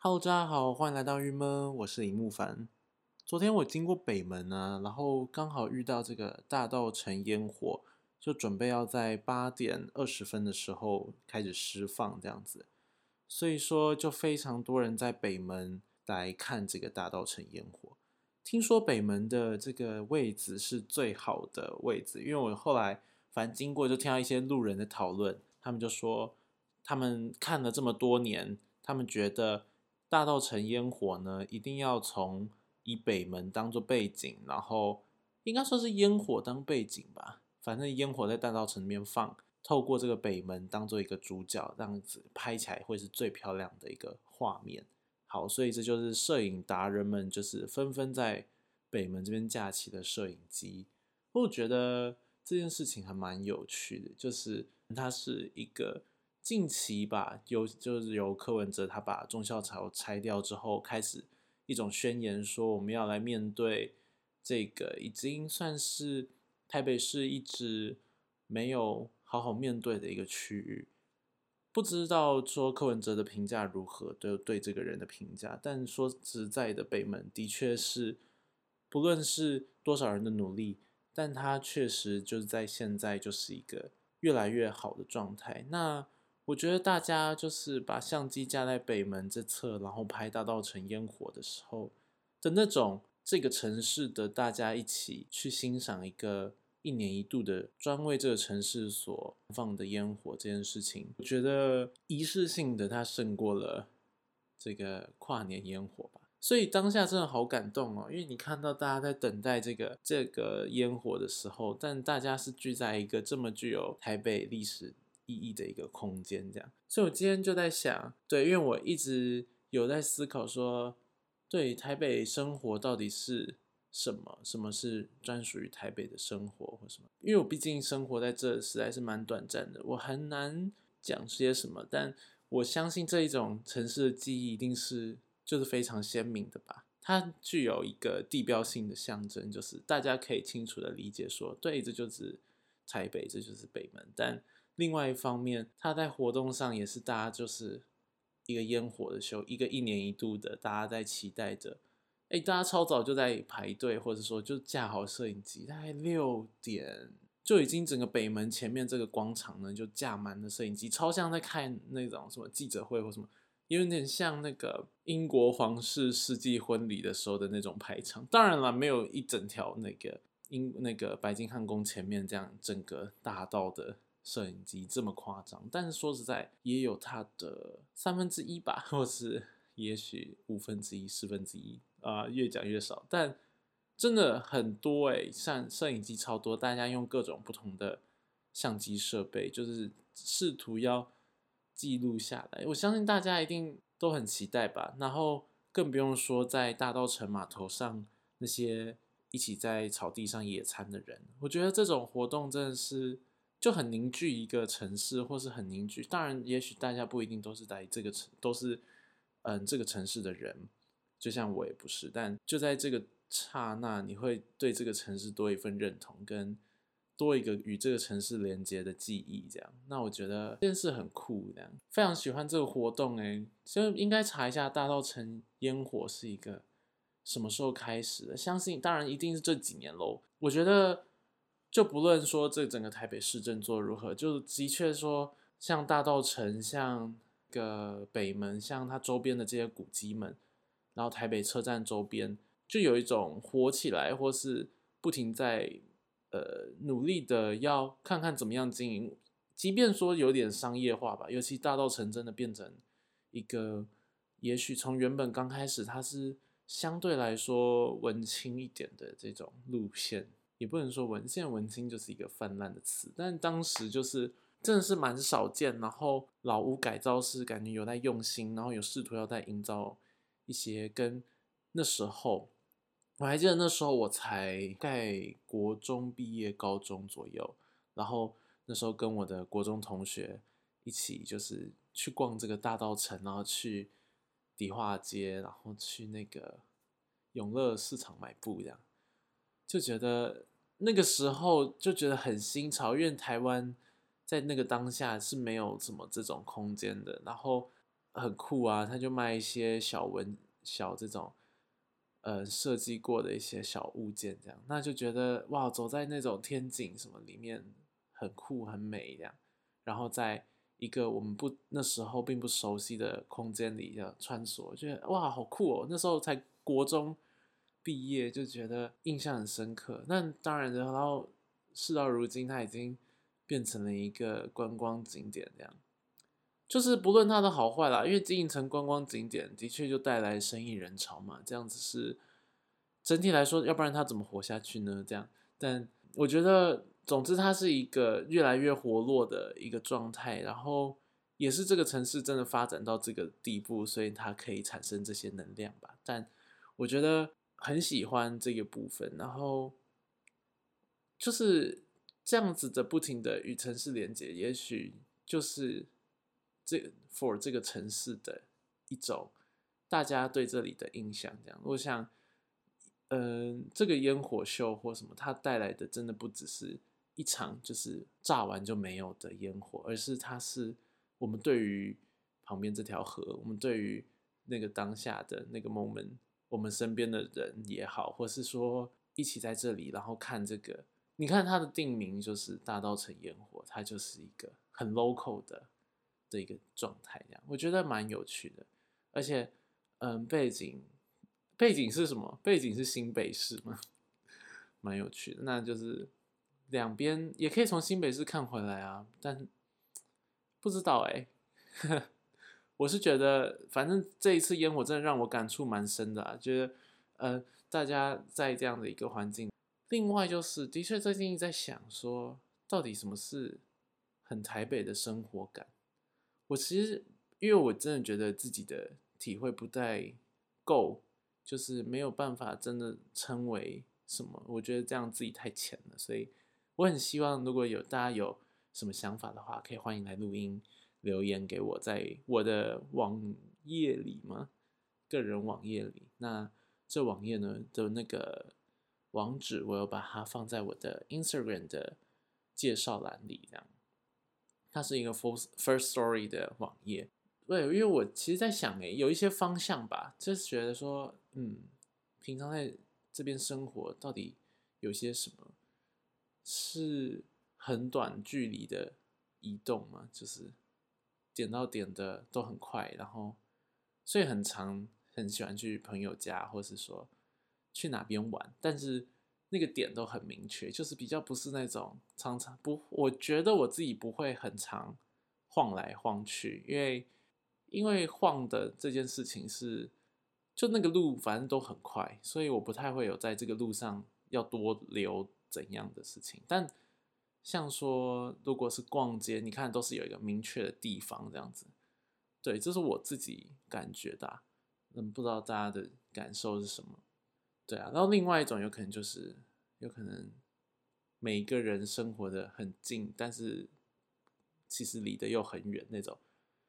Hello，大家好，欢迎来到郁闷，我是李木凡。昨天我经过北门呢，然后刚好遇到这个大道城烟火，就准备要在八点二十分的时候开始释放这样子，所以说就非常多人在北门来看这个大道城烟火。听说北门的这个位置是最好的位置，因为我后来反正经过就听到一些路人的讨论，他们就说他们看了这么多年，他们觉得大道城烟火呢一定要从以北门当做背景，然后应该说是烟火当背景吧，反正烟火在大道城里面放，透过这个北门当做一个主角，这样子拍起来会是最漂亮的一个画面。好，所以这就是摄影达人们就是纷纷在北门这边架起的摄影机。我觉得这件事情还蛮有趣的，就是它是一个近期吧，有就是由柯文哲他把中校朝拆掉之后，开始一种宣言，说我们要来面对这个已经算是台北市一直没有好好面对的一个区域。不知道说柯文哲的评价如何，对对这个人的评价，但说实在的，北门的确是，不论是多少人的努力，但他确实就是在现在就是一个越来越好的状态。那我觉得大家就是把相机架在北门这侧，然后拍大道城烟火的时候的那种这个城市的大家一起去欣赏一个。一年一度的专为这个城市所放的烟火这件事情，我觉得仪式性的它胜过了这个跨年烟火吧。所以当下真的好感动哦，因为你看到大家在等待这个这个烟火的时候，但大家是聚在一个这么具有台北历史意义的一个空间，这样。所以我今天就在想，对，因为我一直有在思考说，对台北生活到底是。什么？什么是专属于台北的生活或什么？因为我毕竟生活在这实在是蛮短暂的，我很难讲些什么。但我相信这一种城市的记忆一定是就是非常鲜明的吧。它具有一个地标性的象征，就是大家可以清楚的理解说，对，这就是台北，这就是北门。但另外一方面，它在活动上也是大家就是一个烟火的秀，一个一年一度的，大家在期待着。哎，大家超早就在排队，或者说就架好摄影机，大概六点就已经整个北门前面这个广场呢就架满了摄影机，超像在看那种什么记者会或什么，有点像那个英国皇室世纪婚礼的时候的那种排场。当然了，没有一整条那个英那个白金汉宫前面这样整个大道的摄影机这么夸张，但是说实在也有它的三分之一吧，或是也许五分之一、四分之一。啊，越讲越少，但真的很多哎，像摄影机超多，大家用各种不同的相机设备，就是试图要记录下来。我相信大家一定都很期待吧。然后更不用说在大道城码头上那些一起在草地上野餐的人，我觉得这种活动真的是就很凝聚一个城市，或是很凝聚。当然，也许大家不一定都是在这个城，都是嗯这个城市的人。就像我也不是，但就在这个刹那，你会对这个城市多一份认同，跟多一个与这个城市连接的记忆。这样，那我觉得这件事很酷，这样非常喜欢这个活动。诶，就应该查一下大道城烟火是一个什么时候开始的？相信当然一定是这几年喽。我觉得就不论说这整个台北市政做如何，就的确说像大道城、像个北门、像它周边的这些古迹们。然后台北车站周边就有一种火起来，或是不停在呃努力的要看看怎么样经营，即便说有点商业化吧，尤其大道城真的变成一个，也许从原本刚开始它是相对来说文青一点的这种路线，也不能说文，现在文青就是一个泛滥的词，但当时就是真的是蛮少见，然后老屋改造是感觉有在用心，然后有试图要在营造。一些跟那时候，我还记得那时候我才在国中毕业，高中左右，然后那时候跟我的国中同学一起就是去逛这个大道城，然后去迪化街，然后去那个永乐市场买布，这样就觉得那个时候就觉得很新潮，因为台湾在那个当下是没有什么这种空间的，然后。很酷啊，他就卖一些小文小这种，呃，设计过的一些小物件，这样，那就觉得哇，走在那种天井什么里面很酷很美这样，然后在一个我们不那时候并不熟悉的空间里的穿梭，觉得哇，好酷哦！那时候才国中毕业，就觉得印象很深刻。那当然，然后事到如今，它已经变成了一个观光景点这样。就是不论它的好坏啦，因为经营成观光景点的确就带来生意人潮嘛，这样子是整体来说，要不然它怎么活下去呢？这样，但我觉得，总之它是一个越来越活络的一个状态，然后也是这个城市真的发展到这个地步，所以它可以产生这些能量吧。但我觉得很喜欢这个部分，然后就是这样子的不停的与城市连接，也许就是。这 for 这个城市的一种大家对这里的印象，这样，我想，嗯，这个烟火秀或什么，它带来的真的不只是一场就是炸完就没有的烟火，而是它是我们对于旁边这条河，我们对于那个当下的那个 moment，我们身边的人也好，或是说一起在这里，然后看这个，你看它的定名就是大道城烟火，它就是一个很 local 的。的一个状态，这样我觉得蛮有趣的，而且，嗯，背景背景是什么？背景是新北市吗？蛮有趣的，那就是两边也可以从新北市看回来啊，但不知道哎，我是觉得，反正这一次烟火真的让我感触蛮深的啊，觉得，呃，大家在这样的一个环境，另外就是，的确最近在想说，到底什么是很台北的生活感？我其实，因为我真的觉得自己的体会不太够，就是没有办法真的称为什么。我觉得这样自己太浅了，所以我很希望如果有大家有什么想法的话，可以欢迎来录音留言给我，在我的网页里吗，个人网页里。那这网页呢的那个网址，我有把它放在我的 Instagram 的介绍栏里，这样。它是一个 first first story 的网页，对，因为我其实，在想，诶，有一些方向吧，就是觉得说，嗯，平常在这边生活，到底有些什么是很短距离的移动吗？就是点到点的都很快，然后所以很长，很喜欢去朋友家，或是说去哪边玩，但是。那个点都很明确，就是比较不是那种常常不，我觉得我自己不会很常晃来晃去，因为因为晃的这件事情是就那个路反正都很快，所以我不太会有在这个路上要多留怎样的事情。但像说如果是逛街，你看都是有一个明确的地方这样子，对，这是我自己感觉的，嗯，不知道大家的感受是什么。对啊，然后另外一种有可能就是，有可能每一个人生活的很近，但是其实离得又很远那种。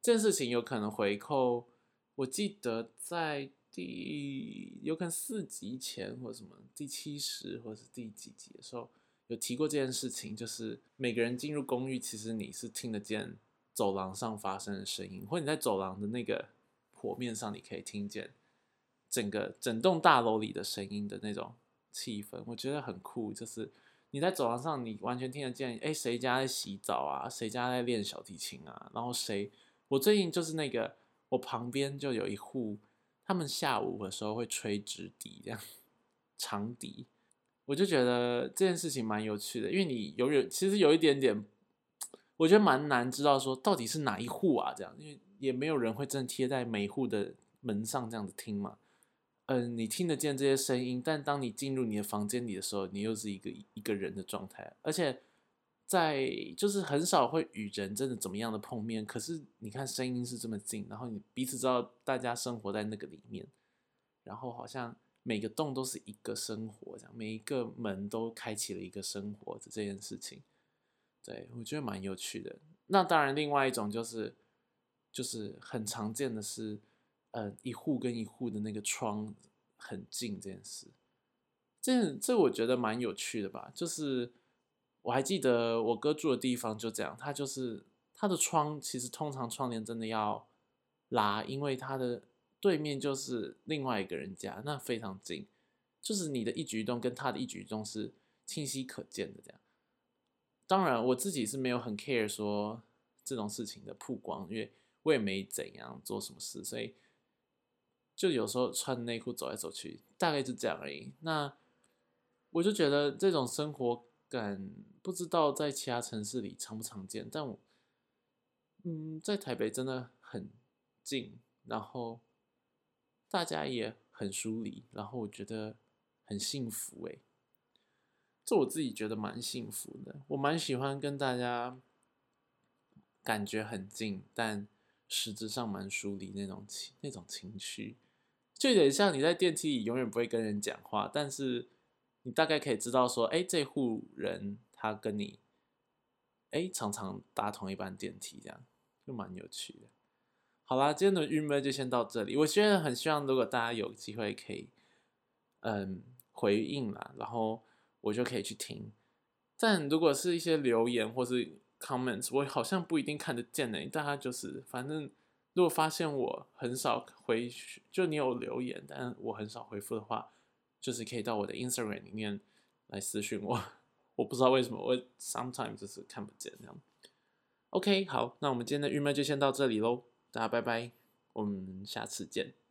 这件事情有可能回扣，我记得在第有可能四集前或什么第七十或是第几集的时候有提过这件事情，就是每个人进入公寓，其实你是听得见走廊上发生的声音，或者你在走廊的那个坡面上，你可以听见。整个整栋大楼里的声音的那种气氛，我觉得很酷。就是你在走廊上，你完全听得见，哎，谁家在洗澡啊？谁家在练小提琴啊？然后谁？我最近就是那个，我旁边就有一户，他们下午的时候会吹直笛，这样 长笛。我就觉得这件事情蛮有趣的，因为你有有其实有一点点，我觉得蛮难知道说到底是哪一户啊？这样，因为也没有人会真的贴在每户的门上这样子听嘛。嗯，你听得见这些声音，但当你进入你的房间里的时候，你又是一个一个人的状态，而且在就是很少会与人真的怎么样的碰面。可是你看，声音是这么近，然后你彼此知道大家生活在那个里面，然后好像每个洞都是一个生活，这样每一个门都开启了一个生活的这件事情，对我觉得蛮有趣的。那当然，另外一种就是就是很常见的是。呃，一户跟一户的那个窗很近这件事，这这我觉得蛮有趣的吧。就是我还记得我哥住的地方就这样，他就是他的窗其实通常窗帘真的要拉，因为他的对面就是另外一个人家，那非常近，就是你的一举一动跟他的一举一动是清晰可见的。这样，当然我自己是没有很 care 说这种事情的曝光，因为我也没怎样做什么事，所以就有时候穿内裤走来走去，大概就这样而已。那我就觉得这种生活感，不知道在其他城市里常不常见，但我。嗯，在台北真的很近，然后大家也很疏离，然后我觉得很幸福诶，这我自己觉得蛮幸福的。我蛮喜欢跟大家感觉很近，但实质上蛮疏离那种情那种情绪，就有点像你在电梯里永远不会跟人讲话，但是你大概可以知道说，哎，这户人他跟你，哎，常常搭同一班电梯这样。就蛮有趣的。好啦，今天的郁闷就先到这里。我现在很希望，如果大家有机会可以，嗯，回应啦，然后我就可以去听。但如果是一些留言或是 comments，我好像不一定看得见呢。大家就是，反正如果发现我很少回，就你有留言，但我很少回复的话，就是可以到我的 Instagram 里面来私讯我。我不知道为什么我 sometimes 就是看不见这样。OK，好，那我们今天的郁闷就先到这里喽，大家拜拜，我们下次见。